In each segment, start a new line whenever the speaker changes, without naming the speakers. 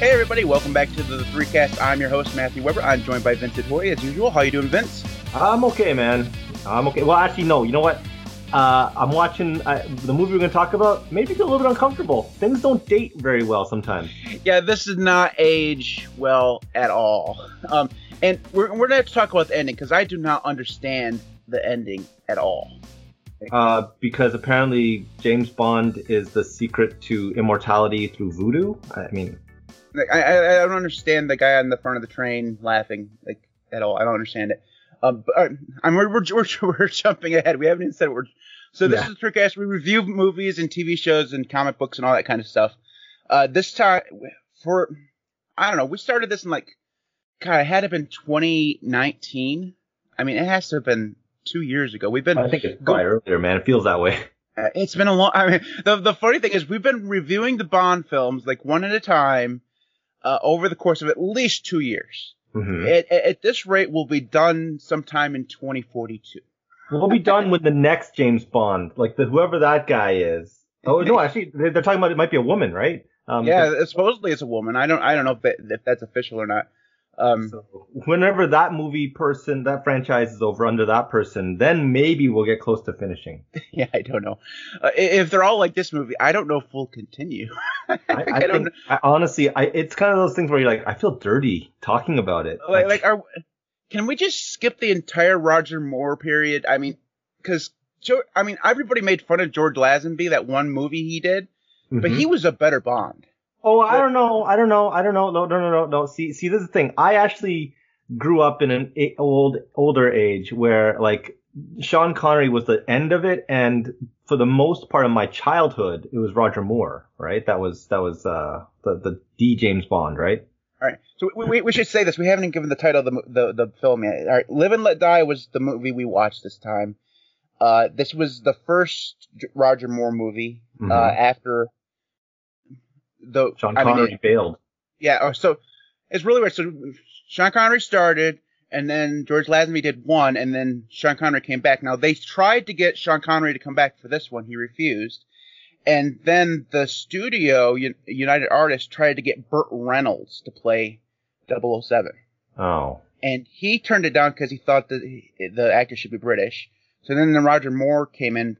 Hey everybody, welcome back to the Three Cast. I'm your host Matthew Weber. I'm joined by Vincent Hoy as usual. How you doing, Vince?
I'm okay, man. I'm okay. Well, actually, no. You know what? Uh, I'm watching uh, the movie we're going to talk about. Maybe get a little bit uncomfortable. Things don't date very well sometimes.
Yeah, this does not age well at all. Um, and we're, we're going to have to talk about the ending because I do not understand the ending at all.
Uh, because apparently James Bond is the secret to immortality through voodoo. I mean,
like, I, I, I don't understand the guy on the front of the train laughing like at all. I don't understand it. Um, but, I'm we're, we're, we're, we're jumping ahead. We haven't even said we're. So this yeah. is Trickcast. We review movies and TV shows and comic books and all that kind of stuff. Uh, this time for I don't know. We started this in like God. It had to have been 2019. I mean, it has to have been two years ago. We've been.
I think it's quite earlier, man. It feels that way.
Uh, it's been a long. I mean, the the funny thing is, we've been reviewing the Bond films like one at a time uh, over the course of at least two years. Mm-hmm. At, at, this rate, we'll be done sometime in 2042.
We'll be done with the next James Bond, like the whoever that guy is. Oh no, actually, they're talking about it might be a woman, right?
Um, yeah, supposedly it's a woman. I don't, I don't know if, that, if that's official or not. Um,
so whenever that movie person, that franchise is over under that person, then maybe we'll get close to finishing.
Yeah, I don't know. Uh, if they're all like this movie, I don't know if we'll continue.
I, I, I think, I, honestly, I, it's kind of those things where you're like, I feel dirty talking about it.
Like, like are, can we just skip the entire Roger Moore period? I mean, because I mean, everybody made fun of George Lazenby that one movie he did, mm-hmm. but he was a better Bond.
Oh, I don't know. I don't know. I don't know. No, no, no, no, no. See, see, this is the thing. I actually grew up in an old, older age where like Sean Connery was the end of it, and for the most part of my childhood, it was Roger Moore, right? That was that was uh, the the D James Bond, right?
All right. So we, we, we should say this. We haven't even given the title of the, the the film yet. All right. Live and Let Die was the movie we watched this time. Uh, this was the first Roger Moore movie mm-hmm. uh, after the
Sean Connery I mean, it, failed.
Yeah, oh, so it's really weird. So Sean Connery started, and then George Lazenby did one, and then Sean Connery came back. Now they tried to get Sean Connery to come back for this one, he refused. And then the studio, United Artists, tried to get Burt Reynolds to play 007.
Oh.
And he turned it down because he thought that the actor should be British. So then, then Roger Moore came in.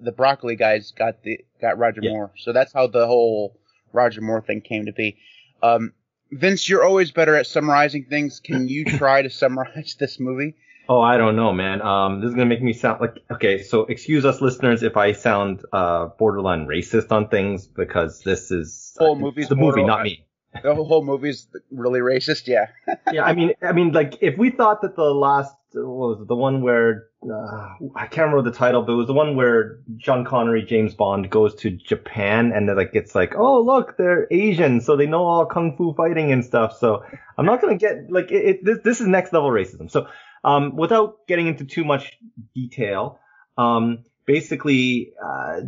The Broccoli guys got the got Roger yeah. Moore. So that's how the whole Roger Moore thing came to be. Um, Vince, you're always better at summarizing things. Can you try to summarize this movie?
Oh, I don't know, man. Um, this is gonna make me sound like okay. So excuse us, listeners, if I sound uh, borderline racist on things because this is
whole uh, movie's
the movie, not me.
The whole movie's really racist. Yeah.
yeah, I mean, I mean, like if we thought that the last was it, the one where uh, I can't remember the title, but it was the one where John Connery, James Bond goes to Japan and like it's like, oh look, they're Asian, so they know all kung fu fighting and stuff. So I'm not gonna get like it, it this this is next level racism. So um, without getting into too much detail, um, basically. Uh,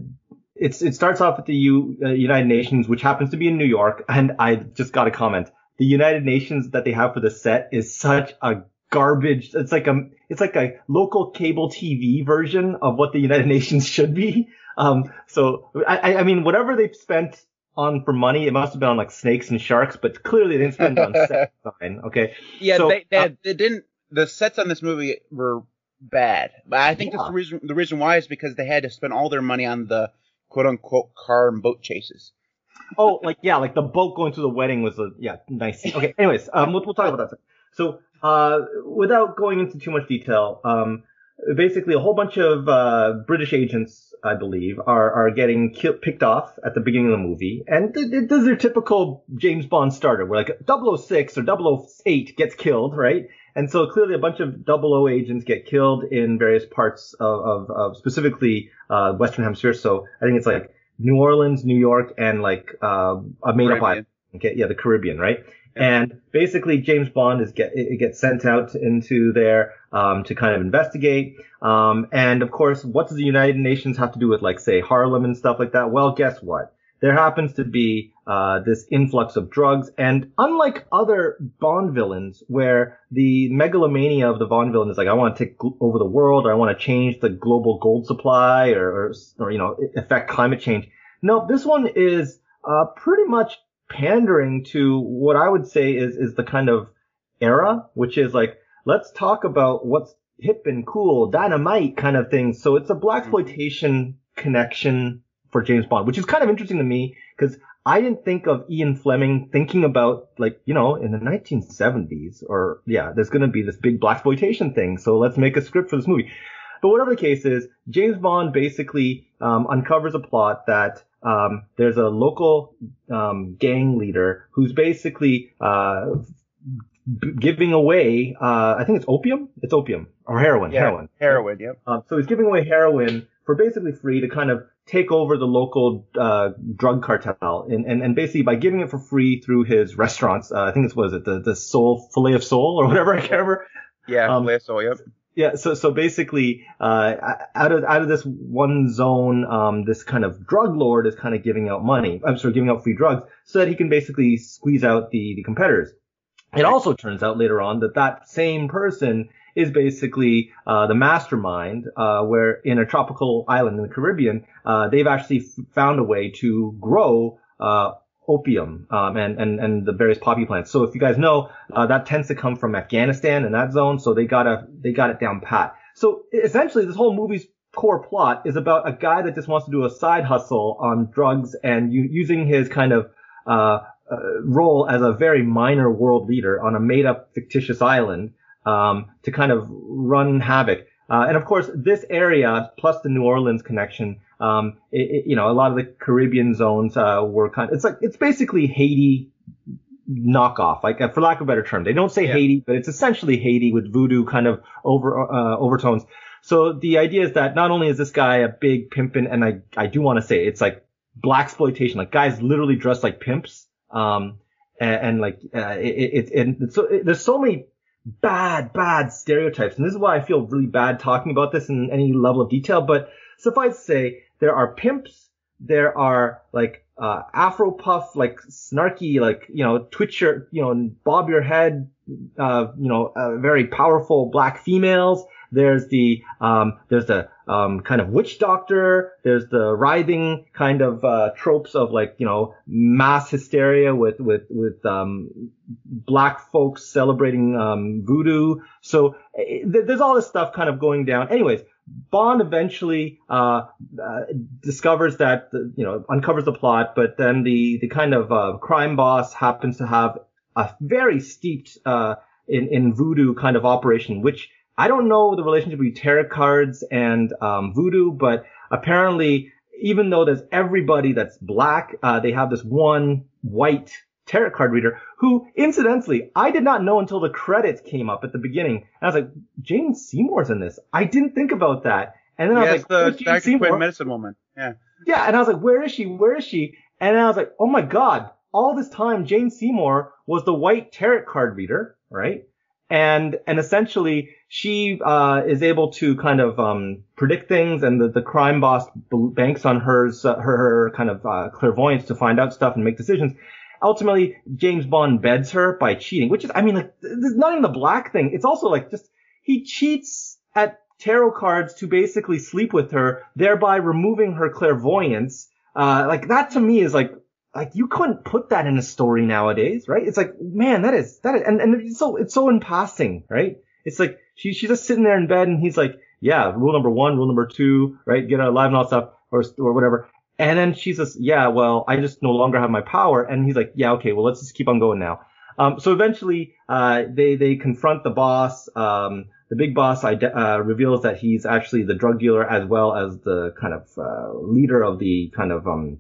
it's, it starts off at the U, uh, United Nations, which happens to be in New York, and I just got a comment. The United Nations that they have for the set is such a garbage. It's like a it's like a local cable TV version of what the United Nations should be. Um, so I, I mean, whatever they've spent on for money, it must have been on like snakes and sharks, but clearly they didn't spend on set design. Okay.
Yeah, so, they, they, uh, they, didn't. The sets on this movie were bad, but I think yeah. that's the reason. The reason why is because they had to spend all their money on the quote unquote car and boat chases.
oh, like yeah, like the boat going to the wedding was a yeah nice. Okay. Anyways, um, we'll, we'll talk about that. So uh, without going into too much detail, um, basically a whole bunch of uh, British agents, I believe, are are getting ki- picked off at the beginning of the movie, and th- th- does their typical James Bond starter, where like 006 or 008 gets killed, right? And so clearly a bunch of 00 agents get killed in various parts of, of, of specifically uh, Western Hemisphere. So I think it's like New Orleans, New York, and like uh, a up island. Okay, yeah, the Caribbean, right? And basically, James Bond is get it gets sent out into there um, to kind of investigate. Um, and of course, what does the United Nations have to do with, like, say, Harlem and stuff like that? Well, guess what? There happens to be uh, this influx of drugs, and unlike other Bond villains, where the megalomania of the Bond villain is like, I want to take over the world, or I want to change the global gold supply, or, or, or you know, affect climate change. No, this one is uh, pretty much pandering to what I would say is is the kind of era, which is like let's talk about what's hip and cool, dynamite kind of thing. So it's a black
Mm-hmm.
exploitation connection for James Bond, which is kind of interesting to me because I didn't think of Ian Fleming thinking about like, you know, in the 1970s or yeah, there's going to be this big black exploitation thing. So let's make a script for this movie. But whatever the case is, James Bond basically um, uncovers a plot that um, there's a local um, gang leader who's basically uh, b- giving away, uh, I think it's opium. It's opium or heroin.
Yeah,
Heroin.
Heroin. Yep.
Um, so he's giving away heroin for basically free to kind of take over the local uh, drug cartel, and, and and basically by giving it for free through his restaurants. Uh, I think this was it the the Soul Fillet of Soul or whatever I can't remember.
Yeah.
Um,
Um, Soul. Yep.
Yeah, so so basically, uh, out of out of this one zone, um, this kind of drug lord is kind of giving out money. I'm sorry, giving out free drugs so that he can basically squeeze out the the competitors. It also turns out later on that that same person is basically uh, the mastermind, uh, where in a tropical island in the Caribbean, uh, they've actually f- found a way to grow uh, opium um, and, and and the various poppy plants. So if you guys know, uh, that tends to come from Afghanistan and that zone, so they got a they got it down pat. So essentially, this whole movie's core plot is about a guy that just wants to do a side hustle on drugs and u- using his kind of uh, uh, role as a very minor world leader on a made up fictitious island um, to kind of run havoc. Uh, and of course, this area plus the New Orleans connection, um, it, it, you know, a lot of the Caribbean zones uh, were kind. It's like it's basically Haiti knockoff, like uh, for lack of a better term. They don't say
Yeah.
Haiti, but it's essentially Haiti with voodoo kind of over uh, overtones. So the idea is that not only is this guy a big pimpin', and I I do want to say it's like black exploitation, like guys literally dressed like pimps, um, and, and like uh, it, it, it, and so it, there's so many bad bad stereotypes, and this is why I feel really bad talking about this in any level of detail. But suffice to say, there are pimps, there are like uh, Afro puff, like snarky, like you know, twitch your, you know, bob your head, uh, you know, uh, very powerful black females. There's the um, there's the um, kind of witch doctor. There's the writhing kind of uh, tropes of like you know mass hysteria with with with um, black folks celebrating um, voodoo. So eh, th- there's all this stuff kind of going down. Anyways, Bond eventually uh, uh, discovers that the, you know uncovers the plot, but then the the kind of uh, crime boss happens to have a very steeped uh, in in voodoo kind of operation, which I don't know the relationship between tarot cards and um, voodoo, but apparently, even though there's everybody that's black, uh, they have this one white tarot card reader who, incidentally, I did not know until the credits came up at the beginning. And I was like, Jane Seymour's in this. I didn't think about that. And then I was like,
the
"Where's Jane
Quinn
Seymour?"
medicine woman. Yeah.
Yeah, and I was like, where is she? Where is she? And I was like, oh my god, all this time Jane Seymour was the white tarot card reader, right? And and essentially she uh, is able to kind of um, predict things, and the, the crime boss banks on hers uh, her, her kind of uh, clairvoyance to find out stuff and make decisions. Ultimately, James Bond beds her by cheating, which is, I mean, like, this is not even the black thing. It's also like just he cheats at tarot cards to basically sleep with her, thereby removing her clairvoyance. Uh, like that to me is like, like you couldn't put that in a story nowadays, right? It's like, man, that is, that is, and, and it's so, it's so in passing, right? It's like, she, she's just sitting there in bed and he's like, yeah, rule number one, rule number two, right? Get out alive and all stuff, or, or whatever. And then she's just, yeah, well, I just no longer have my power. And he's like, yeah, okay, well, let's just keep on going now. Um, so eventually, uh, they, they confront the boss. Um, the big boss uh, reveals that he's actually the drug dealer as well as the kind of, uh, leader of the kind of, um,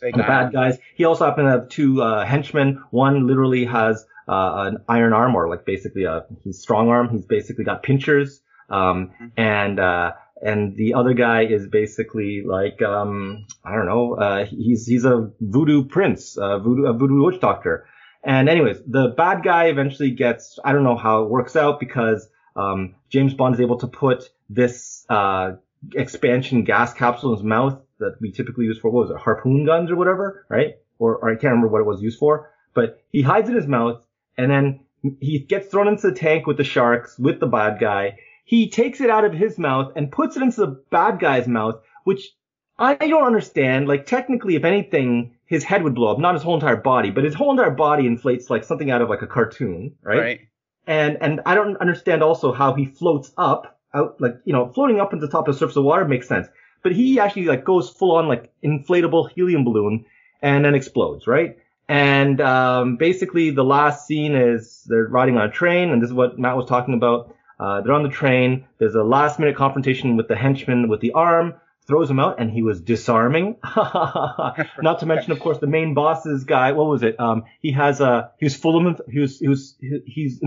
the bad guys. He also happened to have two, uh, henchmen. One literally has, uh, an iron arm or like basically a, he's strong arm. He's basically got pinchers. Um,
Mhm.
and, uh, and the other guy is basically like um I don't know uh he's he's a voodoo prince uh voodoo a voodoo witch doctor and anyways the bad guy eventually gets I don't know how it works out because um James Bond is able to put this uh expansion gas capsule in his mouth that we typically use for what was it harpoon guns or whatever right or, or I can't remember what it was used for but he hides in his mouth and then he gets thrown into the tank with the sharks with the bad guy he takes it out of his mouth and puts it into the bad guy's mouth, which I don't understand. Like technically, if anything, his head would blow up, not his whole entire body, but his whole entire body inflates like something out of like a cartoon, right?
Right.
And and I don't understand also how he floats up out like you know floating up into the top of the surface of water makes sense, but he actually like goes full on like inflatable helium balloon and then explodes, right? And um, basically the last scene is they're riding on a train, and this is what Matt was talking about. Uh, they're on the train. There's a last minute confrontation with the henchman with the arm throws him out, and he was disarming. Not to mention, of course, the main boss's guy. What was it? Um, he has a he was full of. He was he was he's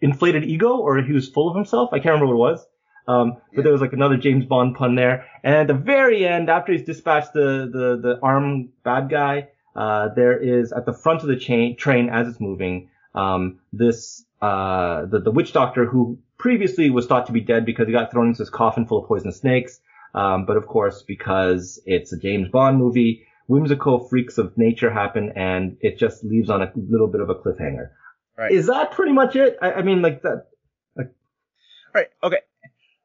inflated ego, or he was full of himself. I can't remember what it was. Um, but there was like another James Bond pun there. And at the very end, after he's dispatched the the the armed bad guy, uh, there is at the front of the chain, train as it's moving, um, this uh, the the witch doctor who previously was thought to be dead because he got thrown into this coffin full of poisonous snakes. Um, but of course, because it's a James Bond movie, whimsical freaks of nature happen, and it just leaves on a little bit of a cliffhanger. Right. Is that pretty much it? I, I mean, like that. Like...
Right. Okay.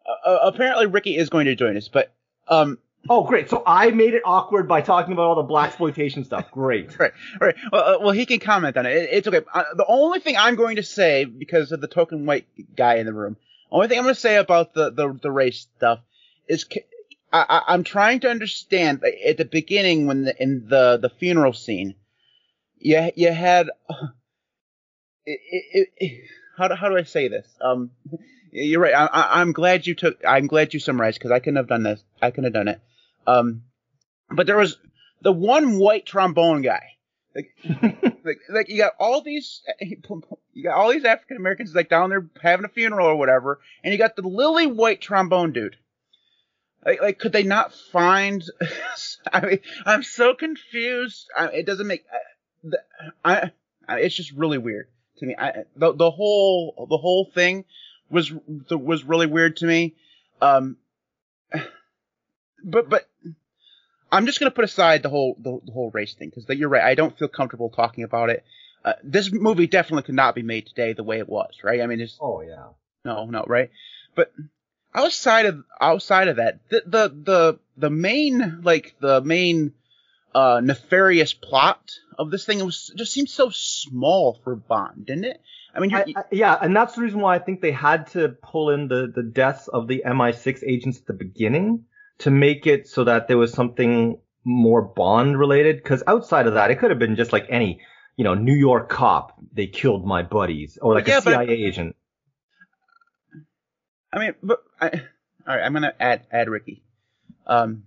Uh, uh, apparently, Ricky is going to join us, but um.
Oh, great! So I made it awkward by talking about all the black exploitation stuff. Great.
right. Right. Well, uh, well, he can comment on it. it it's okay. Uh, the only thing I'm going to say, because of the token white guy in the room, only thing I'm going to say about the the, the race stuff is I, am trying to understand at the beginning when the, in the the funeral scene, you you had it, it, how do, how do I say this? Um, you're right. I, am glad you took. I'm glad you summarized because I couldn't have done this. I couldn't have done it. Um, but there was the one white trombone guy. Like, like, like you got all these, you got all these African Americans like down there having a funeral or whatever, and you got the lily white trombone dude. Like, like could they not find? I mean, I'm so confused. I, it doesn't make. I, I, it's just really weird to me. I, the, the whole, the whole thing was was really weird to me. Um, but but I'm just gonna put aside the whole the, the whole race thing because you're right. I don't feel comfortable talking about it. Uh, this movie definitely could not be made today the way it was, right? I mean, it's
oh yeah,
no, no, right? But outside of outside of that, the the the, the main like the main uh, nefarious plot of this thing It was just seemed so small for Bond, didn't it?
I mean, I, I, yeah, and that's the reason why I think they had to pull in the the deaths of the MI6 agents at the beginning to make it so that there was something more Bond related. Because outside of that, it could have been just like any, you know, New York cop. They killed my buddies, or like yeah, a CIA but, agent.
I mean, but I, all right, I'm gonna add add Ricky, um,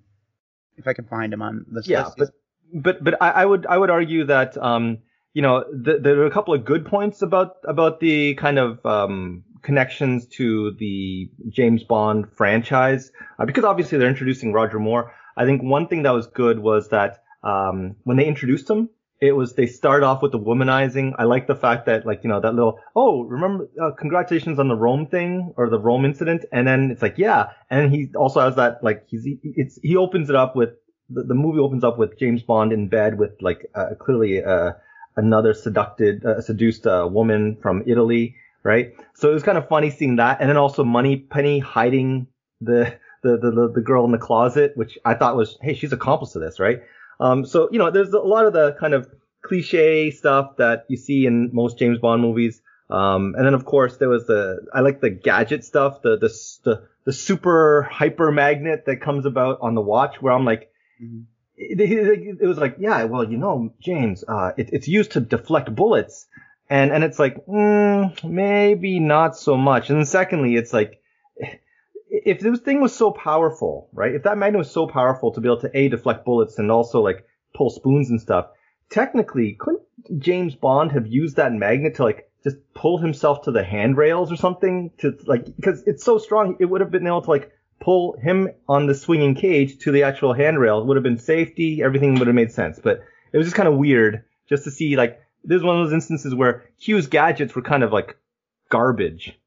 if I can find him on this
yeah,
list.
but but but I, I, would I would argue that um, you know, th- there are a couple of good points about about the kind of um, connections to the James Bond franchise uh, because obviously they're introducing Roger Moore. I think one thing that was good was that um, when they introduced him, it was they start off with the womanizing. I like the fact that like you know that little oh remember uh, congratulations on the Rome thing or the Rome incident, and then it's like yeah, and he also has that like he's it's he opens it up with the, the movie opens up with James Bond in bed with like uh, clearly uh, another uh, seduced uh, woman from Italy, right? So it was kind of funny seeing that, and then also Moneypenny hiding the the, the the girl in the closet, which I thought was hey she's accomplice to this, right? Um, so you know, there's a lot of the kind of cliche stuff that you see in most James Bond movies. Um, and then of course there was the I like the gadget stuff, the the the, the super hyper magnet that comes about on the watch, where I'm like. It, was like, yeah, well, you know, James, uh, it, it's used to deflect bullets, and and it's like, mm, maybe not so much. And secondly, it's like, if this thing was so powerful, right? If that magnet was so powerful to be able to a deflect bullets and also like pull spoons and stuff, technically, couldn't James Bond have used that magnet to like just pull himself to the handrails or something to like because it's so strong, it would have been able to like pull him on the swinging cage to the actual handrail. It would have been safety, everything would have made sense. But it was just kind of weird just to see like this is one of those instances where Q's gadgets were kind of like garbage.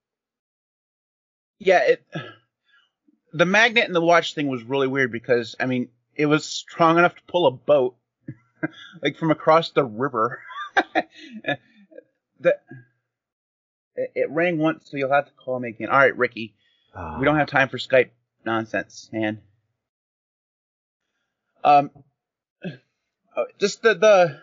Yeah, it the magnet and the watch thing was really weird because I mean it was strong enough to pull a boat like from across the river. the it, it, rang once, so you'll have to call me again. All right, Ricky, ah. we don't have time for Skype nonsense, man. Um, uh, just the the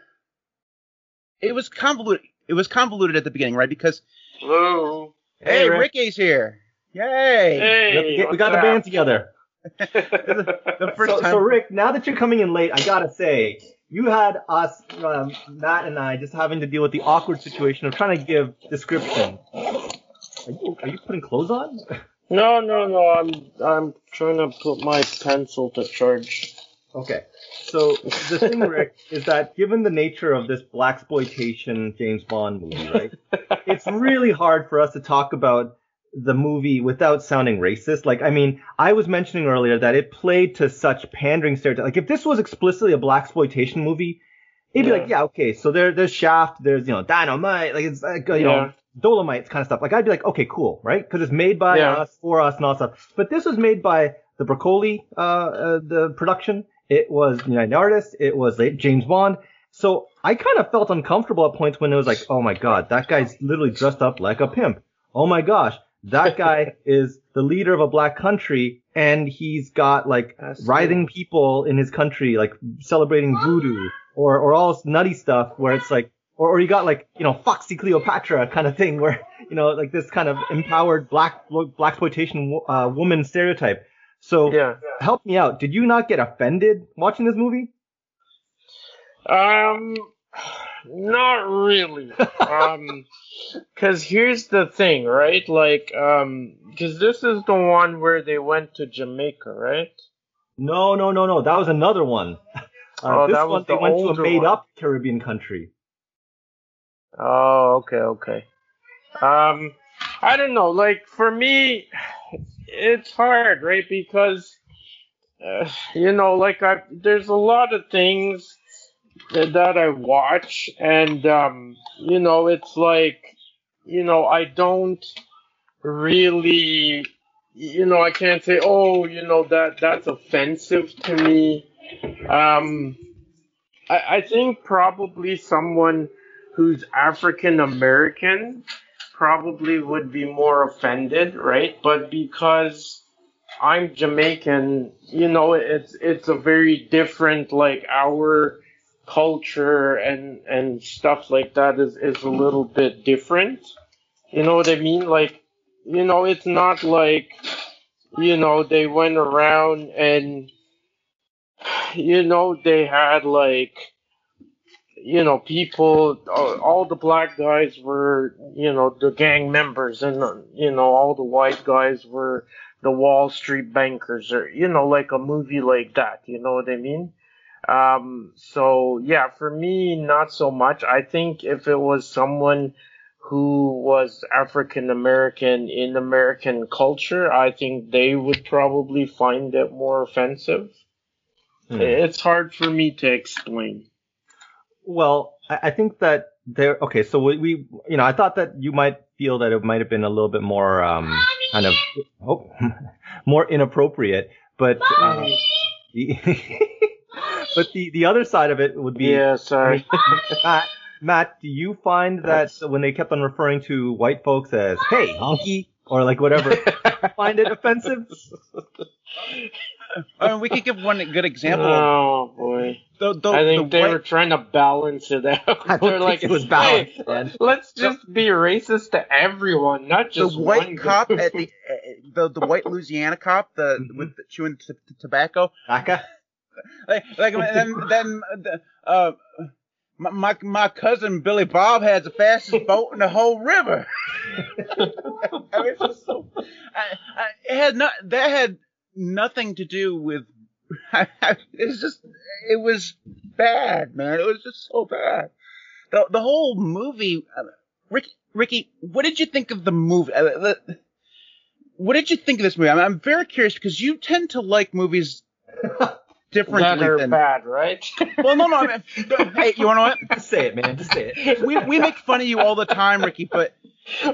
it was convoluted. It was convoluted at the beginning, right? Because
Hello.
hey,
Hey, Rick.
Ricky's here. Yay!
Hey,
we, we got the band together.
The first
So,
time.
so Rick, now that you're coming in late, I gotta say, you had us, um, Matt and I, just having to deal with the awkward situation of trying to give description. Are you, are you putting clothes on?
No, no, no. I'm I'm trying to put my pencil to charge.
Okay. So the thing, Rick, is that given the nature of this black exploitation James Bond movie, right? it's really hard for us to talk about the movie without sounding racist. Like, I mean, I was mentioning earlier that it played to such pandering stereotypes. Like, if this was explicitly a black exploitation movie, it'd be
Yeah.
like, yeah, okay, so there, there's Shaft, there's you know Dynamite, like it's like you
Yeah.
know Dolomite kind of stuff. Like, I'd be like, okay, cool, right? Because it's made by
Yeah.
us, for us, and all stuff. But this was made by the Broccoli, uh, uh the production. It was United Artists. It was like, James Bond. So I kind of felt uncomfortable at points when it was like, oh my god, that guy's literally dressed up like a pimp. Oh my gosh, that guy is the leader of a black country and he's got like writhing people in his country, like celebrating voodoo or, or all this nutty stuff where it's like, or, or you got like, you know, Foxy Cleopatra kind of thing where, you know, like this kind of empowered black, black exploitation, uh, woman stereotype. So
Yeah.
help me out. Did you not get offended watching this movie?
Um, not really. um, cause here's the thing, right? Like, um, cause this is the one where they went to Jamaica, right?
No, no, no, no. That was another one. Uh,
Oh,
this
that
one
was
they went to a made-up Caribbean country.
Oh, okay, okay. Um, I don't know. Like for me, it's hard, right? Because uh, you know, like I, there's a lot of things that, that I watch, and um, you know, it's like, you know, I don't really, you know, I can't say, oh, you know, that that's offensive to me. Um, I, I think probably someone who's African American probably would be more offended, right? But because I'm Jamaican, you know, it's it's a very different like our culture and and stuff like that is is a little bit different. You know what I mean? Like, you know, it's not like you know they went around and you know they had like you know, people, all the black guys were, you know, the gang members, and uh, you know, all the white guys were the Wall Street bankers, or you know, like a movie like that. You know what I mean? Um, so yeah, for me, not so much. I think if it was someone who was African American in American culture, I think they would probably find it more offensive.
Hmm.
It's hard for me to explain.
Well, I, I think that there. Okay, so we, we, you know, I thought that you might feel that it might have been a little bit more, um, kind of, oh, more inappropriate. But, uh, the, but the the other side of it would be,
Yeah, sorry.
Matt, Matt, do you find that when they kept on referring to white folks as "Hey, honky" or like whatever, find it offensive?
I mean, we could give one good example.
Oh boy.
the, the,
I think
the
they
white,
were trying to balance it out. They're like,
it was balanced,
"Hey, let's just be racist to everyone, not just
the
just
white
one
cop
group."
at the uh, the the white Louisiana cop, the
Mhm.
with the chewing t- t- tobacco.
Aka?
Like like then then uh my, my my cousin Billy Bob has the fastest boat in the whole river. I mean, it's so. I, I, it had not that had nothing to do with. it's just it was bad, man. It was just so bad. The the whole movie, uh, Ricky, Ricky, what did you think of the movie? Uh, the- What did you think of this movie? I'm, I'm very curious because you tend to like movies
that
differently
are
than.
bad, right?
Well, no, no. I mean, hey, you want to what?
Just say it, man. Just say it.
We we make fun of you all the time, Ricky, but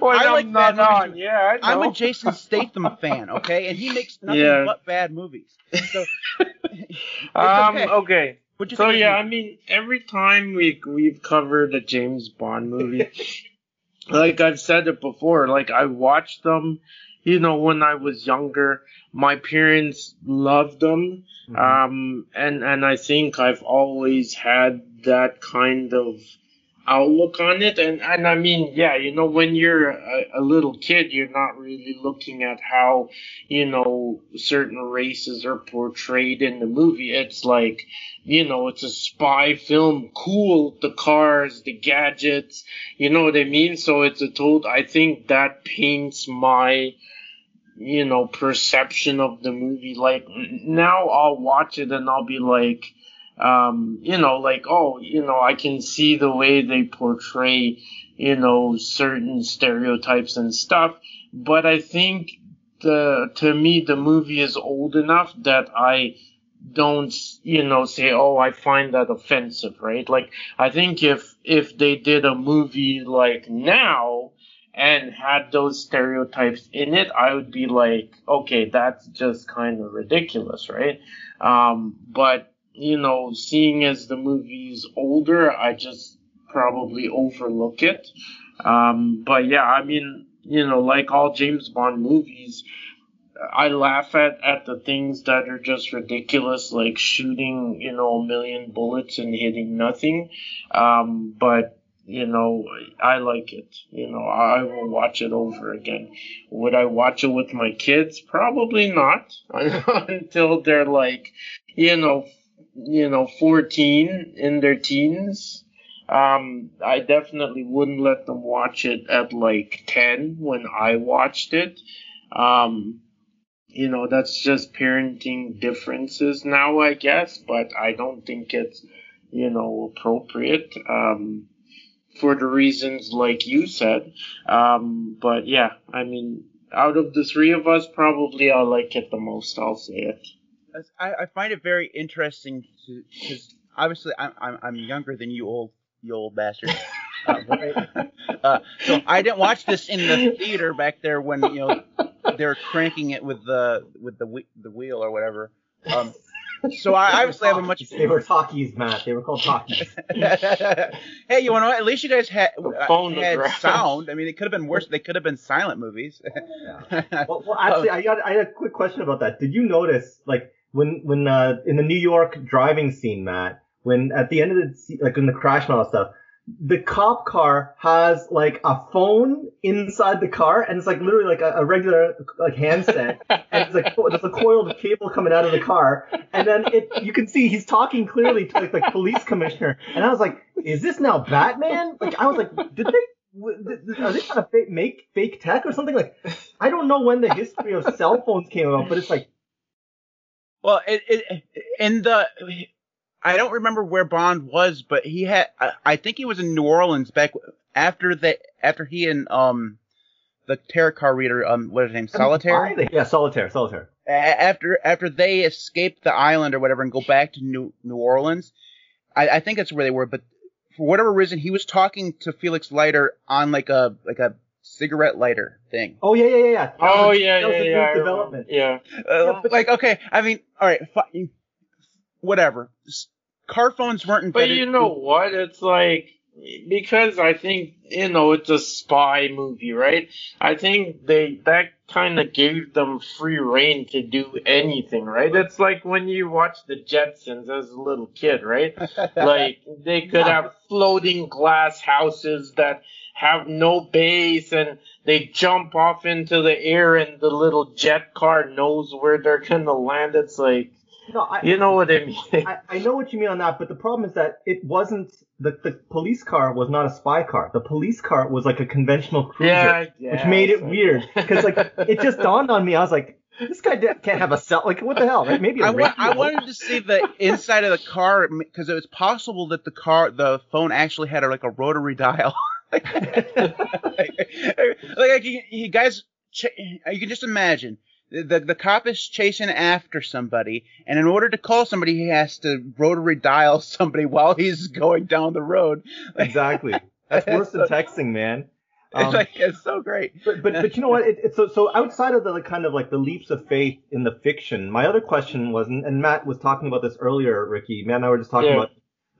when
I
I'm
like
not
bad
on,
movies.
yeah, I
I'm
know.
a Jason Statham fan, okay? And he makes nothing
Yeah.
but bad movies. So,
um,
okay.
okay.
You
So yeah,
the
I mean, every time we we've covered a James Bond movie, like I've said it before, like I watch them, you know, when I was younger, my parents loved them.
Mhm.
Um, and, and I think I've always had that kind of outlook on it. And, and I mean, yeah, you know, when you're a, a little kid, you're not really looking at how, you know, certain races are portrayed in the movie. It's like, you know, it's a spy film, cool, the cars, the gadgets, you know what I mean? So it's a total, I think that paints my, you know, perception of the movie. Like now I'll watch it and I'll be like, um, you know, like, oh, you know, I can see the way they portray, you know, certain stereotypes and stuff. But I think the, to me, the movie is old enough that I don't, you know, say, oh, I find that offensive, right? Like, I think if, if they did a movie like now, and had those stereotypes in it, I would be like, okay, that's just kind of ridiculous, right? Um, but you know, seeing as the movie's older, I just probably overlook it. Um, but yeah, I mean, you know, like all James Bond movies, I laugh at, at the things that are just ridiculous, like shooting, you know, a million bullets and hitting nothing. Um, but, you know, I like it. You know, I will watch it over again. Would I watch it with my kids? Probably not until they're like, you know, you know, 14 in their teens. Um, I definitely wouldn't let them watch it at like 10 when I watched it. Um, you know, that's just parenting differences now, I guess, but I don't think it's, you know, appropriate, um, for the reasons like you said. Um, but yeah, I mean, out of the three of us, probably I like it the most, I'll say it.
I, I find it very interesting because obviously I'm, I'm I'm younger than you old you old bastard. Uh, uh, so I didn't watch this in the theater back there when you know they're cranking it with the with the the wheel or whatever. Um, so I obviously have a much.
They were talkies, Matt. They were called talkies.
hey, you know what? At least you guys had uh, had sound. I mean, it could have been worse. They could have been silent movies.
well, well, actually, I got I had a quick question about that. Did you notice, like, when when uh, in the New York driving scene, Matt, when at the end of the like in the crash and all that stuff, the cop car has like a phone inside the car, and it's like literally like a, a regular like handset, and it's like there's a coiled cable coming out of the car, and then it you can see he's talking clearly to like the police commissioner, and I was like, is this now Batman? Like I was like, did they? Are they trying to fake, make fake tech or something? Like, I don't know when the history of cell phones came about, but it's like,
Well, it, it in the I don't remember where Bond was, but he had I, I think he was in New Orleans back after the after he and um the tarot card reader um what is his name Solitaire
Yeah, solitaire, solitaire.
A- after after they escape the island or whatever and go back to New New Orleans, I, I think that's where they were. But for whatever reason, he was talking to Felix Leiter on like a like a cigarette lighter thing.
Oh yeah, yeah, yeah, yeah. That
Oh
was-
yeah,
that
yeah,
the
yeah. I
group
remember.
development.
Yeah.
Uh, like okay, I mean, all right, fi- whatever. S- Car phones weren't
But you know what? It's like because I think you know it's a spy movie, right? I think they that kind of gave them free rein to do anything, right? It's like when you watch the Jetsons as a little kid, right? like they could have floating glass houses that have no base and they jump off into the air and the little jet car knows where they're gonna land. It's like
No, I,
you know what I mean?
I, I know what you mean on that, but the problem is that it wasn't the the police car was not a spy car. The police car was like a conventional cruiser,
Yeah,
which made it
yeah.
weird because like it just dawned on me. I was like, this guy can't have a cell. Like what the hell, right? Maybe a
I, wa- I wanted to see the inside of the car because it was possible that the car, the phone actually had a, like a rotary dial. like, like you, you guys, ch- you can just imagine the, the the cop is chasing after somebody, and in order to call somebody, he has to rotary dial somebody while he's going down the road.
exactly. That's worse than texting, man.
It's
Um,
like it's so great.
but but but you know what? It, it, so so outside of the like, kind of like the leaps of faith in the fiction, my other question was, and, and Matt was talking about this earlier, Ricky. Matt and I were just talking
Yeah.
about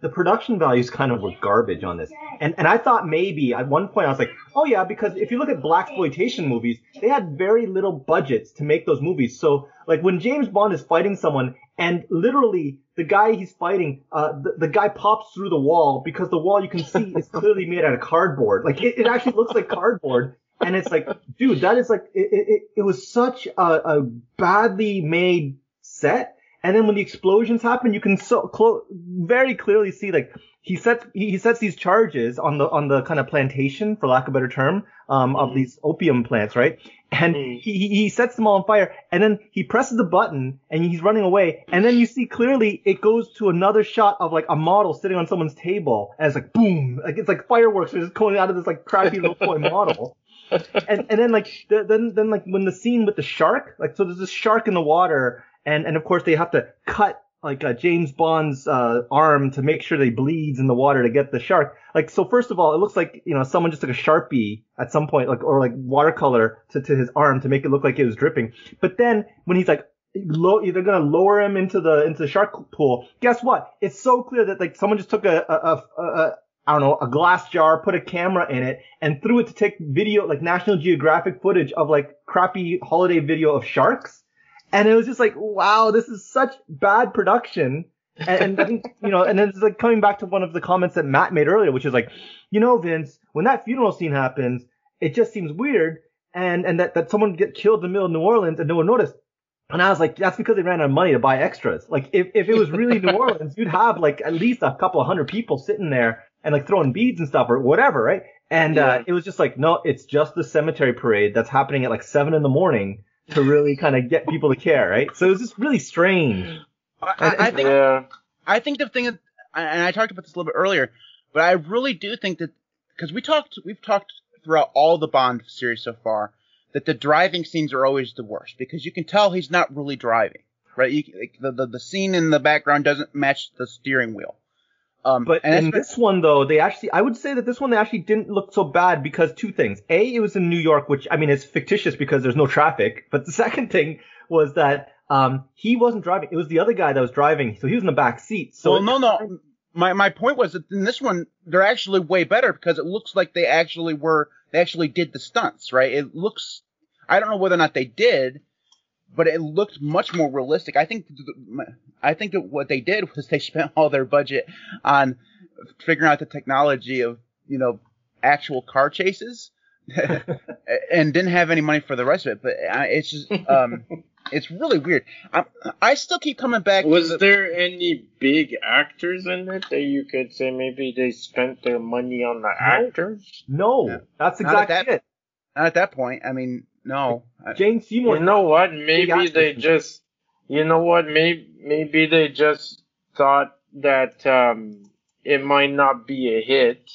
the production values kind of were garbage on this. And and I thought maybe at one point I was like, oh yeah, because if you look at black exploitation movies, they had very little budgets to make those movies. So like when James Bond is fighting someone and literally the guy he's fighting, uh, the, the guy pops through the wall because the wall you can see is clearly made out of cardboard. Like it, it actually looks like cardboard. And it's like, dude, that is like, it, it, it was such a, a badly made set and then when the explosions happen, you can so clo- very clearly see like he sets he sets these charges on the on the kind of plantation, for lack of a better term, um, of mm. these opium plants, right? And mm. he he sets them all on fire, and then he presses the button, and he's running away, and then you see clearly it goes to another shot of like a model sitting on someone's table, and it's like boom, like it's like fireworks are just going out of this like crappy little toy model. and and then like the, then then like when the scene with the shark, like so there's this shark in the water, and and of course they have to cut like uh, James Bond's uh, arm to make sure they bleeds in the water to get the shark. Like so, first of all, it looks like you know someone just took a sharpie at some point, like or like watercolor to, to his arm to make it look like it was dripping. But then when he's like low, they're gonna lower him into the into the shark pool. Guess what? It's so clear that like someone just took a a, a, a I don't know, a glass jar, put a camera in it, and threw it to take video, like National Geographic footage of like crappy holiday video of sharks and it was just like, wow, this is such bad production. and, and you know, and then it's like coming back to one of the comments that Matt made earlier, which is like, you know, Vince, when that funeral scene happens, it just seems weird. And, and that, that someone get killed in the middle of New Orleans and no one noticed. And I was like, that's because they ran out of money to buy extras. Like, if, if it was really New Orleans, you'd have like at least a couple of hundred people sitting there and like throwing beads and stuff or whatever, right? And, uh, yeah. uh, it was just like, no, it's just the cemetery parade that's happening at like seven in the morning to really kind of get people to care, right? So it was just really strange.
I, I think yeah. I think the thing, and I talked about this a little bit earlier, but I really do think that because we talked, we've talked throughout all the Bond series so far that the driving scenes are always the worst because you can tell he's not really driving, right? You, like the, the the scene in the background doesn't match the steering wheel.
Um, but in this one though, they actually, I would say that this one they actually didn't look so bad because two things. A, it was in New York, which I mean is fictitious because there's no traffic. But the second thing was that um, he wasn't driving; it was the other guy that was driving, so he was in the back seat. So
well, no, no. My my point was that in this one they're actually way better because it looks like they actually were they actually did the stunts, right? It looks I don't know whether or not they did, but it looked much more realistic. I think I think what they did was they spent all their budget on figuring out the technology of you know actual car chases, and didn't have any money for the rest of it. But it's just um, it's really weird. I, I still keep coming back.
Was the, there any big actors in it that you could say maybe they spent their money on the actors?
No, no. that's exactly
that,
it.
Not at that point. I mean, no.
Jane Seymour.
You know what? Maybe they just. You know what? Maybe maybe they just thought that um, it might not be a hit.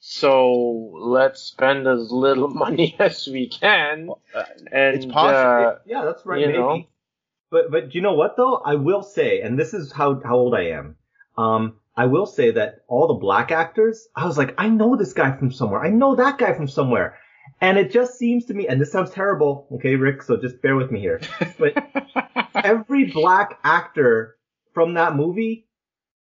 So let's spend as little money as we can. Well, uh, and it's possible. Uh,
yeah, that's right. maybe. Know. But but you know what though? I will say, and this is how how old I am. Um, I will say that all the black actors, I was like, I know this guy from somewhere. I know that guy from somewhere. And it just seems to me, and this sounds terrible, okay, Rick, so just bear with me here. But every black actor from that movie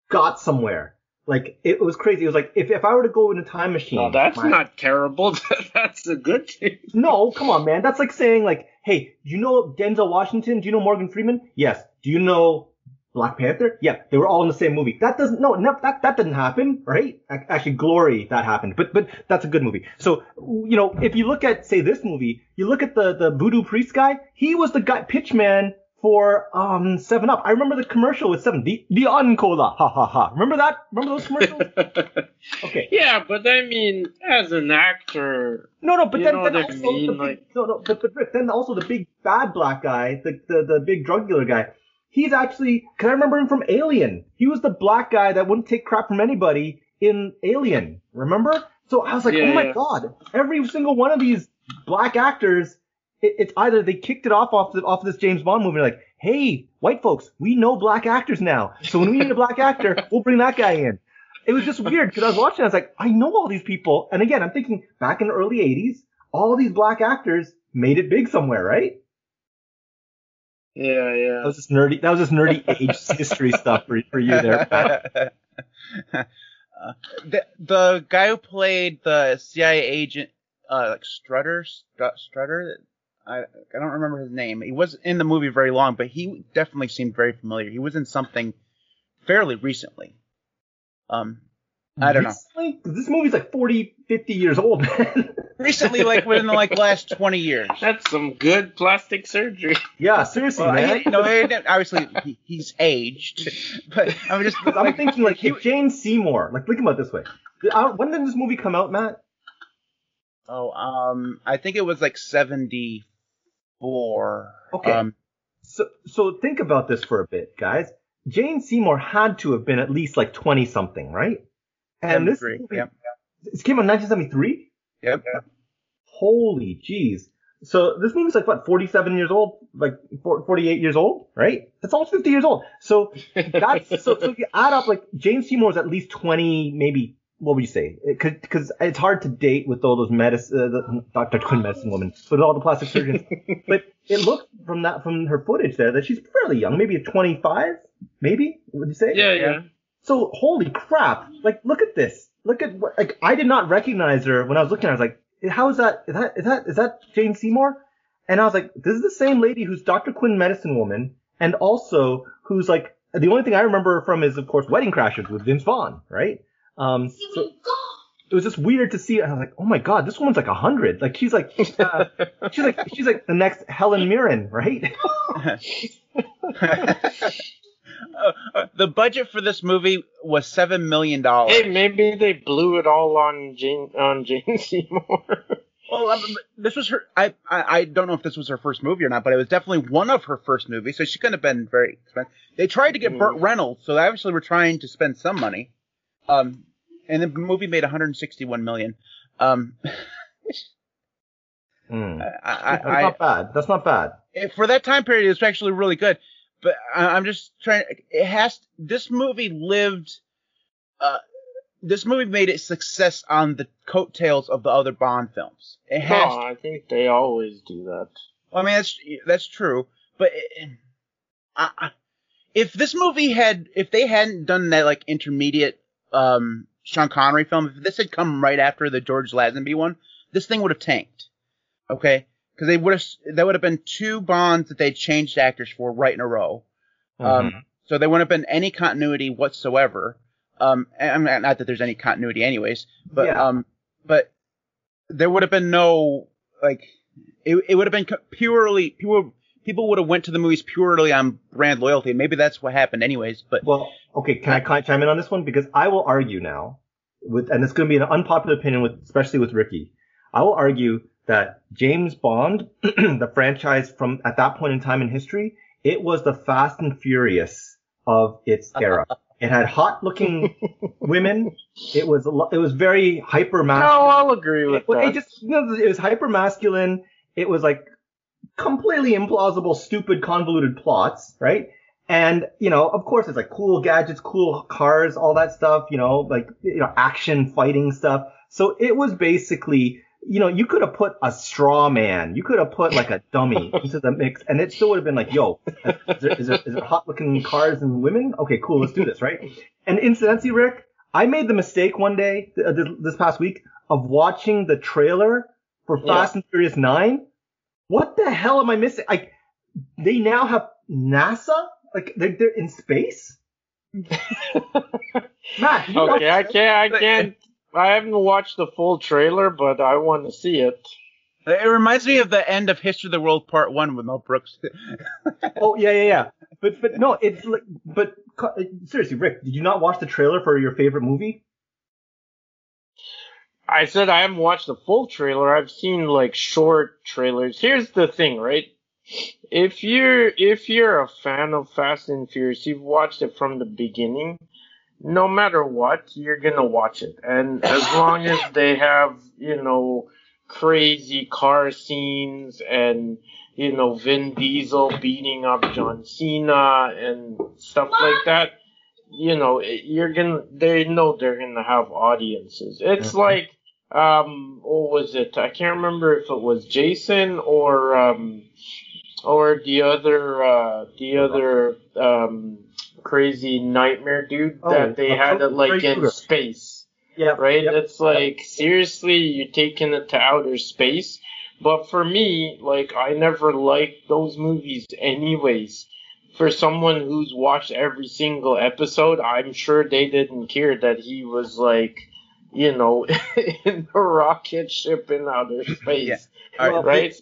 got somewhere. Like it was crazy. It was like if, if I were to go in a time machine.
Oh, that's my, not terrible. that's a good thing.
No, come on, man. That's like saying like, hey, do you know Denzel Washington? Do you know Morgan Freeman? Yes. Do you know Black Panther? Yeah, they were all in the same movie. That doesn't no, no that that didn't happen, right? Actually, Glory that happened, but but that's a good movie. So you know, if you look at say this movie, you look at the the voodoo priest guy. He was the guy pitchman for um Seven Up. I remember the commercial with Seven, the the Uncola, ha ha ha. Remember that? Remember those commercials?
okay. Yeah, but I mean, as an actor.
No, no, but then, then also mean, the big, like... no, no, but, but then also the big bad black guy, the the the big drug dealer guy He's actually, cause I remember him from Alien. He was the black guy that wouldn't take crap from anybody in Alien. Remember? So I was like, yeah, oh my yeah. god, every single one of these black actors, it, it's either they kicked it off off, the, off this James Bond movie, like, hey, white folks, we know black actors now. So when we need a black actor, we'll bring that guy in. It was just weird because I was watching, I was like, I know all these people. And again, I'm thinking back in the early 80s, all these black actors made it big somewhere, right?
Yeah, yeah.
That was just nerdy. That was just nerdy age history stuff for, for you there.
uh, the the guy who played the CIA agent, uh, like Strutter, Str- Strutter. I I don't remember his name. He wasn't in the movie very long, but he definitely seemed very familiar. He was in something fairly recently. Um, I don't know.
Recently? This movie's like 40, 50 years old, man.
Recently, like within the like last twenty years.
That's some good plastic surgery.
yeah, seriously,
Well,
man.
I, no, I didn't- obviously he, he's aged, but I'm just
I'm
like,
thinking like
he-
Jane Seymour. Like think about it this way. Uh, When did this movie come out, Matt?
Oh, um, I think it was like seventy four.
Okay.
Um,
So so think about this for a bit, guys. Jane Seymour had to have been at least like 20 something, right? And this movie,
yep.
this came out in 1973.
Yep.
Holy jeez. So this movie's like what 47 years old, like 48 years old, right? That's almost 50 years old. So that's so so if you add up like Jane Seymour's at least 20, maybe what would you say? Because it's hard to date with all those medicine, uh, the Dr. Quinn medicine woman, with all the plastic surgeons. but it looks from that from her footage there that she's fairly young, maybe 25, maybe would you say?
Yeah, yeah.
So holy crap! Like, look at this. Look at what. Like, I did not recognize her when I was looking. At it, I was like, how is that? Is that is that is that Jane Seymour? And I was like, this is the same lady who's Dr. Quinn medicine woman, and also who's like the only thing I remember her from is of course Wedding Crashers with Vince Vaughn, right? Um, so it was just weird to see. I was like, oh my god, this woman's like a hundred. Like she's like uh, she's like she's like the next Helen Mirren, right?
uh, uh, the budget for this movie was seven million dollars.
Hey, maybe they blew it all on Jane on Jane Seymour.
Well, um, this was her. I, I I don't know if this was her first movie or not, but it was definitely one of her first movies, so she couldn't have been very expensive. They tried to get Burt
Mm.
Reynolds, so they obviously were trying to spend some money. Um, and the movie made 161 million. Um,
Hmm.
I, I,
That's
I,
not bad. That's not bad.
for that time period, it was actually really good. But I, I'm just trying. It has. This movie lived. Uh, this movie made its success on the coattails of the other Bond films. It
no. I think they always do that.
Well, I mean, that's that's true, but it, I, I, if this movie had, if they hadn't done that like intermediate um, Sean Connery film, if this had come right after the George Lazenby one, this thing would have tanked. Okay, because they would have that would have been two Bonds that they changed actors for right in a row. Um, so there wouldn't have been any continuity whatsoever. Um, and, and not that there's any continuity, anyways, but
Yeah.
um, but there would have been no like it, it would have been purely pure. People would have went to the movies purely on brand loyalty. Maybe that's what happened, anyways. But
Well, okay, can I, can I chime in on this one? Because I will argue now, with, and it's going to be an unpopular opinion with, especially with Ricky. I will argue that James Bond, the franchise from at that point in time in history, it was the Fast and Furious of its era. It had hot looking women. It was it was very hyper
No,
masculine.
I'll agree with
It,
that.
it just it was hyper masculine. It was like completely implausible, stupid, convoluted plots, right? And you know, of course, it's like cool gadgets, cool cars, all that stuff. You know, like you know, action, fighting stuff. So it was basically, you know, you could have put a straw man, you could have put like a dummy into the mix, and it still would have been like, yo, is there, is there, is there hot looking cars and women? Okay, cool, let's do this, right? And incidentally, Rick, I made the mistake one day uh, this, this past week of watching the trailer for
Yeah.
Fast and Furious 9. What the hell am I missing? Like, they now have NASA? Like, they're, they're in space? Matt, did you watch
okay, I can't. I can't. I haven't watched the full trailer, but I want to see it.
it reminds me of the end of History of the World Part One with Mel Brooks.
Oh, yeah, yeah, yeah. But, but no, it's like, but uh, seriously, Rick, did you not watch the trailer for your favorite movie?
I said I haven't watched the full trailer. I've seen like short trailers. Here's the thing, right? If you're if you're a fan of Fast and Furious, you've watched it from the beginning. No matter what, you're gonna watch it, and as long as they have you know crazy car scenes and you know Vin Diesel beating up John Cena and stuff like that, you know you're gonna they know they're gonna have audiences. It's
Mhm.
like um what was it? I can't remember if it was Jason or um or the other uh the other um crazy nightmare dude
Oh,
that they had it like in space,
Yeah.
right?
Yep.
It's like seriously, you're taking it to outer space. But for me, like I never liked those movies anyways. For someone who's watched every single episode, I'm sure they didn't care that he was like, you know, in the rocket ship in outer space.
Yeah. All
Well,
Right?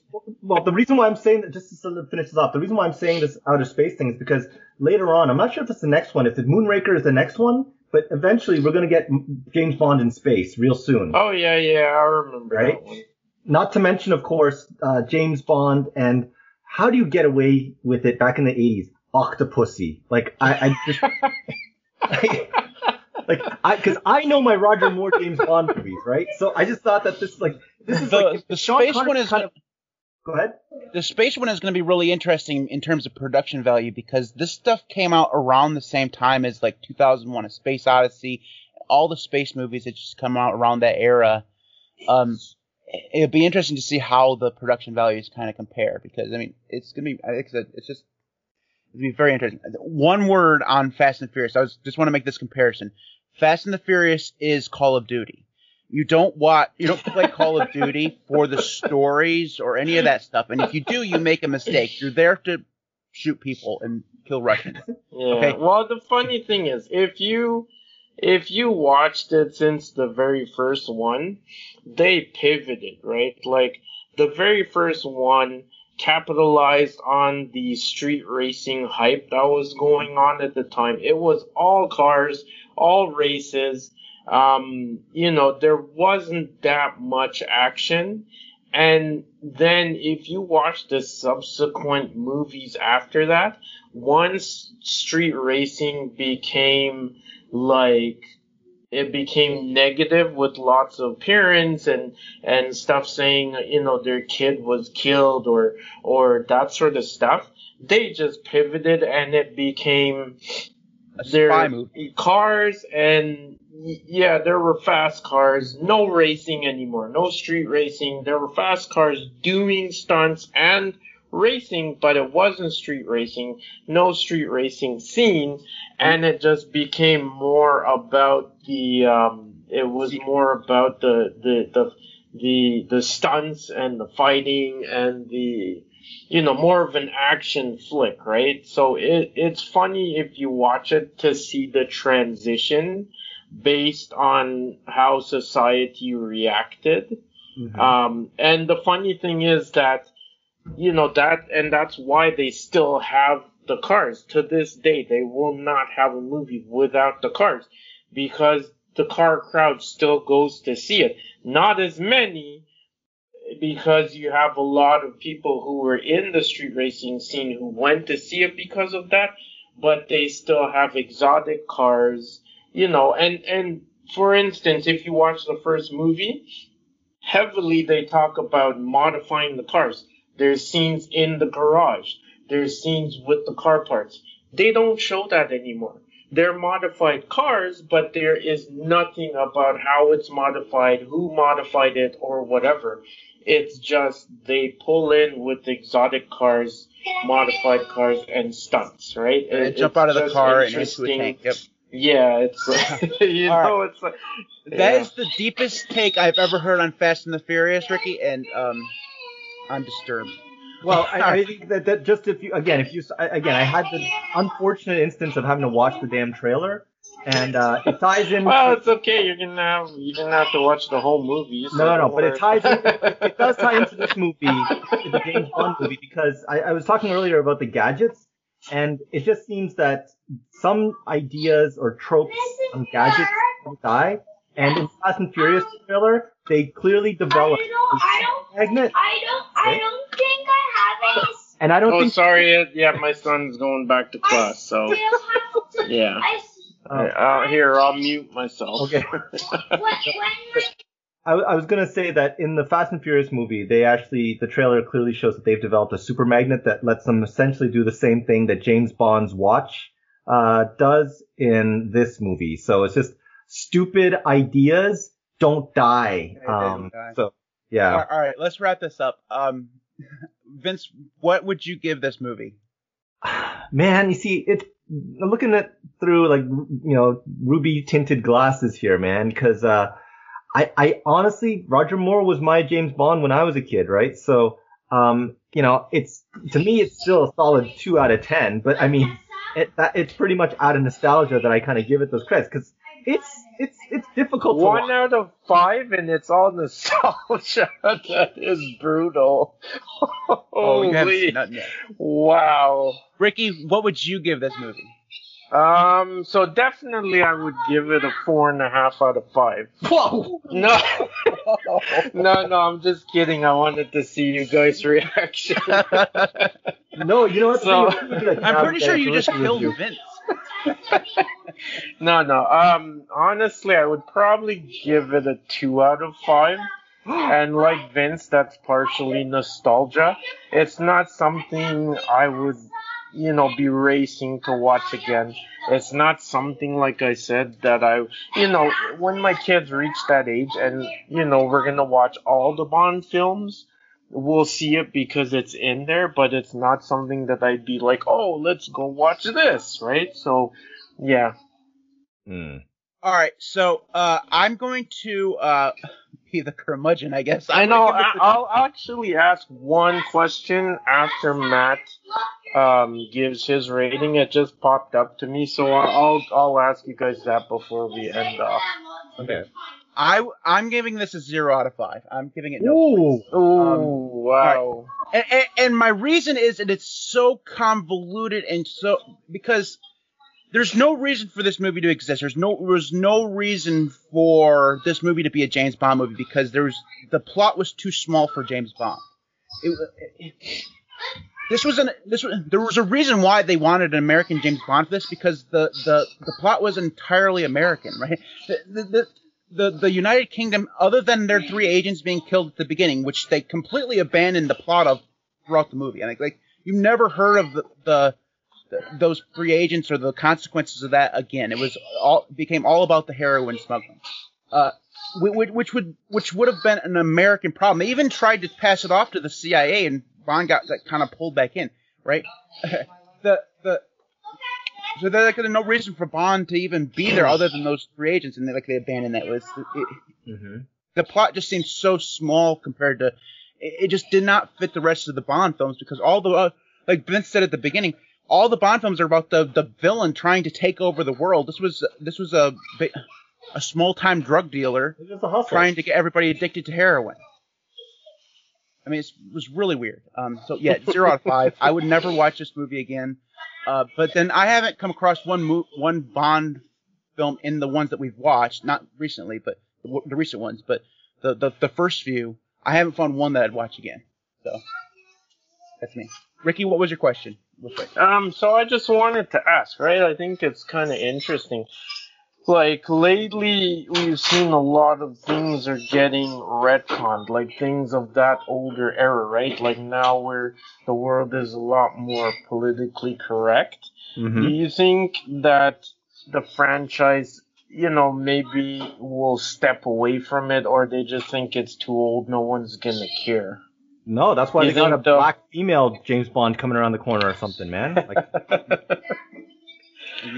Well, the reason why I'm saying that, just to sort of finish this off, the reason why I'm saying this outer space thing is because later on, I'm not sure if it's the next one, if the Moonraker is the next one, but eventually we're going to get James Bond in space real soon.
Oh yeah, yeah, I remember
Right?
that one.
Not to mention, of course, uh, James Bond and how do you get away with it back in the 80s? Octopussy. Like, I, I just, like, I, cause I know my Roger Moore James Bond movies, right? So I just thought that this, like, this is
The-
like,
the
Sean
space
Connery
one is
kind of, go ahead.
the space one is going to be really interesting in terms of production value because this stuff came out around the same time as like 2001: A Space Odyssey, all the space movies that just come out around that era. Um, it'll be interesting to see how the production values kind of compare because I mean it's going to be it's, it's just it'd be very interesting. One word on Fast and Furious. I was just want to make this comparison. Fast and the Furious is Call of Duty. You don't watch, you don't play Call of Duty for the stories or any of that stuff. And if you do, you make a mistake. You're there to shoot people and kill Russians.
Yeah.
Okay.
Well, the funny thing is, if you if you watched it since the very first one, they pivoted, right? Like the very first one capitalized on the street racing hype that was going on at the time. It was all cars, all races. Um, you know, there wasn't that much action. And then if you watch the subsequent movies after that, once street racing became like it became negative with lots of parents and and stuff saying you know their kid was killed or or that sort of stuff they just pivoted and it became
A spy
their
movie.
cars and yeah there were fast cars. No racing anymore. No street racing. There were fast cars doing stunts and racing but it wasn't street racing. No street racing scene. And it just became more about the um it was more about the the the the, the stunts and the fighting and the you know more of an action flick right? So it it's funny if you watch it to see the transition based on how society reacted um, and the funny thing is that, you know, that, and that's why they still have the cars. To this day, they will not have a movie without the cars because the car crowd still goes to see it. Not as many because you have a lot of people who were in the street racing scene who went to see it because of that, but they still have exotic cars, you know, and, and for instance, if you watch the first movie, heavily they talk about modifying the cars. There's scenes in the garage. There's scenes with the car parts. They don't show that anymore. They're modified cars, but there is nothing about how it's modified, who modified it, or whatever. It's just they pull in with exotic cars, modified cars, and stunts, right?
And
It-
jump out of the car and into a tank. Yep.
Yeah, it's like, you
All right.
know, it's like
That
yeah.
is the deepest take I've ever heard on Fast and the Furious, Ricky, and um, I'm disturbed.
Well, I, I think that, that just if you again, if you again, I had the unfortunate instance of having to watch the damn trailer, and uh, it ties in.
Well, it's okay. You're gonna have you didn't have to watch the whole movie. so
no, no, no, but it ties in. It does tie into this movie, the James Bond movie, because I, I was talking earlier about the gadgets, and it just seems that some ideas or tropes on gadgets don't die. And in Fast and Furious trailer, they clearly developed
I don't,
a magnet,
I don't, I don't think I have any.
and I don't
Oh,
think.
sorry. Yeah, my son's going back to class, so
Still have to.
yeah.
I,
Oh.
Uh, here, I'll mute myself.
Okay.
when, when
I, I was gonna say that in the Fast and Furious movie, they actually the trailer clearly shows that they've developed a super magnet that lets them essentially do the same thing that James Bond's watch uh, does in this movie. So it's just stupid ideas don't die.
They- they don't
Um,
die.
so yeah,
All right, all right, let's wrap this up. Um, Vince, what would you give this movie?
man, you see, it I'm looking at through like you know ruby tinted glasses here, man, because uh, I I honestly Roger Moore was my James Bond when I was a kid, right? So um, you know, it's to me it's still a solid two out of ten, but I mean, it, that, it's pretty much out of nostalgia that I kind of give it those credits because it's it's it's difficult to
One
watch.
out of five, and it's all nostalgia. that is brutal.
Oh, we haven't
Holy!
seen
wow.
Ricky, what would you give this movie?
Um. So definitely, I would give it a four and a half out of five.
Whoa!
No. no, no, I'm just kidding. I wanted to see you guys' reaction.
No, you know what?
So-
I'm pretty sure you just killed Vince.
no, no. Um, honestly, I would probably give it a two out of five. And like Vince, that's partially nostalgia. It's not something I would, you know, be racing to watch again. It's not something like I said that I, you know, when my kids reach that age and you know we're gonna watch all the Bond films, we'll see it because it's in there. But it's not something that I'd be like, oh, let's go watch this, right? So, yeah.
Hmm.
All right, so uh, I'm going to uh, be the curmudgeon, I guess.
I
I'm
know. I,
this
I'll actually ask one question after Matt um, gives his rating. It just popped up to me, so I'll I'll ask you guys that before we end off.
Okay.
A- I I'm giving this a zero out of five. I'm giving it no.
Ooh.
Ooh,
Um,
wow.
And, and, and my reason is that it's so convoluted and so because there's no reason for this movie to exist. There's no there's no reason for this movie to be a James Bond movie because there's the plot was too small for James Bond. It, it, this was an this was, there was a reason why they wanted an American James Bond for this because the the, the plot was entirely American, right? The, the, the, the, United Kingdom, other than their three agents being killed at the beginning, which they completely abandoned the plot of throughout the movie. And like, like you never heard of the, the, the those three agents or the consequences of that again. It was all became all about the heroin smuggling. Uh, whi- whi- which would which would have been an American problem. They even tried to pass it off to the CIA, and Bond got that kind of pulled back in, right? the so there's like no reason for Bond to even be there other than those three agents, and they like they abandoned that. It was it,
Mm-hmm.
the plot just seems so small compared to it, it just did not fit the rest of the Bond films because all the uh, like Vince said at the beginning, all the Bond films are about the the villain trying to take over the world. This was this was a a small time drug dealer
It's just a hustle.
trying to get everybody addicted to heroin. I mean, it's, it was really weird. Um, so yeah, zero out of five. I would never watch this movie again. Uh, but then I haven't come across one mo- one Bond film in the ones that we've watched, not recently, but the, the recent ones, but the, the the first few. I haven't found one that I'd watch again. So that's me. Ricky, what was your question?
Um, so I just wanted to ask, right? I think it's kind of interesting. Like lately, we've seen a lot of things are getting retconned, like things of that older era, right? Like now, where the world is a lot more politically correct.
Mm-hmm.
Do you think that the franchise, you know, maybe will step away from it, or they just think it's too old, no one's gonna care?
No, that's why
You
they got a
the-
black female James Bond coming around the corner or something, man. Like,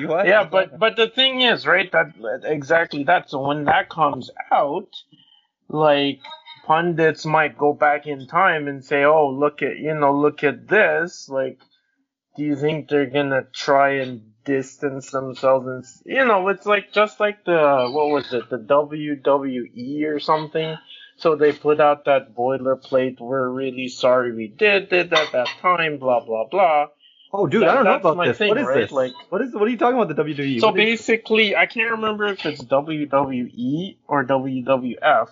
what?
Yeah, but but the thing is, right? That exactly that. So when that comes out, like pundits might go back in time and say, "Oh, look at you know, look at this." Like, do you think they're gonna try and distance themselves? And you know, it's like just like the what was it, the WWE or something. So they put out that boilerplate. We're really sorry we did it at that time. Blah blah blah.
Oh, dude,
That-
I don't know about this.
thing,
what is
right?
this?
Like-
what is? What are you talking about? The WWE?
So basically, I can't remember if it's WWE or WWF,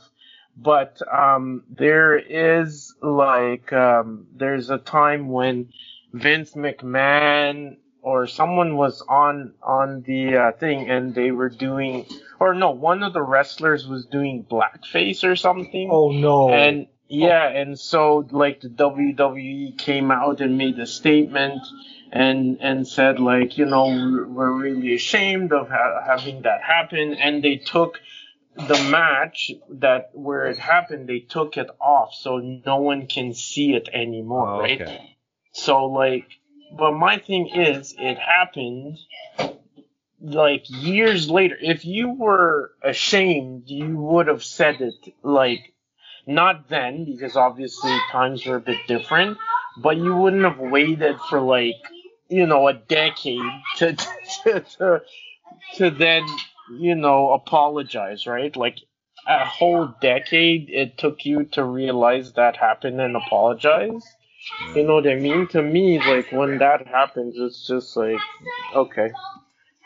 but um, there is like um, there's a time when Vince McMahon or someone was on on the uh, thing and they were doing, or no, one of the wrestlers was doing blackface or something.
oh no.
And yeah, and so like the WWE came out and made a statement and and said like you know we're, really ashamed of ha- having that happen, and they took the match that where it happened, they took it off so no one can see it anymore,
Oh,
right? So like but my thing is, it happened like years later. If you were ashamed, you would have said it like not then because obviously times were a bit different, but you wouldn't have waited for like you know a decade to to to, to then you know apologize, right? Like a whole decade it took you to realize that happened and apologize. You know what I mean? To me, like when that happens, it's just like, okay,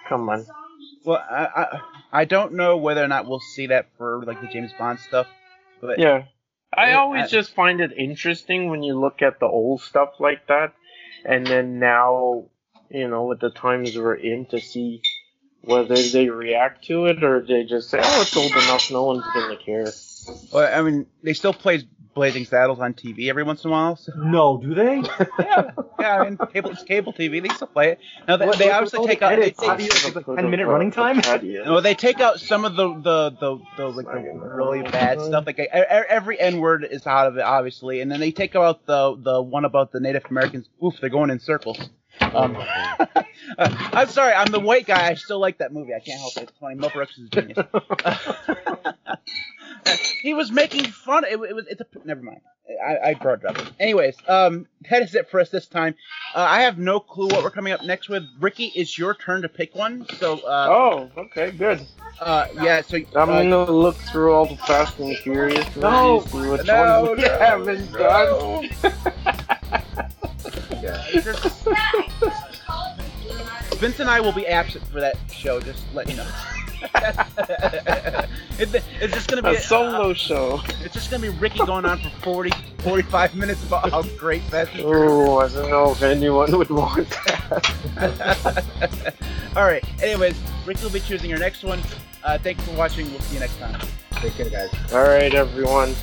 come on.
Well, I, I I don't know whether or not we'll see that for like the James Bond stuff, but
Yeah. I always
I-
just find it interesting when you look at the old stuff like that, and then now, you know, with the times we're in, to see whether they react to it or they just say, "Oh, it's old enough, no one's gonna care."
well, I mean they still play Blazing Saddles on TV every once in a while. So,
No, do they?
yeah, yeah, I mean cable it's cable TV. They still play it. Now they,
What-
they
what-
obviously
what
take out. They,
edits? How do
take,
you- like 10 minute running time?
no, they take out some of the the the, the like the really bad stuff. Like every N word is out of it, obviously, and then they take out the the one about the Native Americans. Oof, they're going in circles. Um, I'm sorry, I'm the white guy. I still like that movie. I can't help it. It's funny. Mel Brooks is a genius. he was making fun. It, it was. It's a. Never mind. I, I brought it up. Anyways, um, that is it for us this time. Uh, I have no clue what we're coming up next with. Ricky, it's your turn to pick one. So, uh,
Oh, okay, good.
uh, yeah. So,
I'm
uh,
gonna look through all the Fast and Furious movies,
No,
see which
no,
ones we
no,
haven't done.
Vince and I will be absent for that show. Just let you know. It- it's just gonna be
A solo show.
It's just gonna be Ricky going on for 40, 45 minutes about how great Fast and
Oh, I don't know if anyone would want that.
All right. Anyways, Ricky will be choosing your next one. Uh, thanks for watching. We'll see you next time.
Take care, guys.
All right, everyone.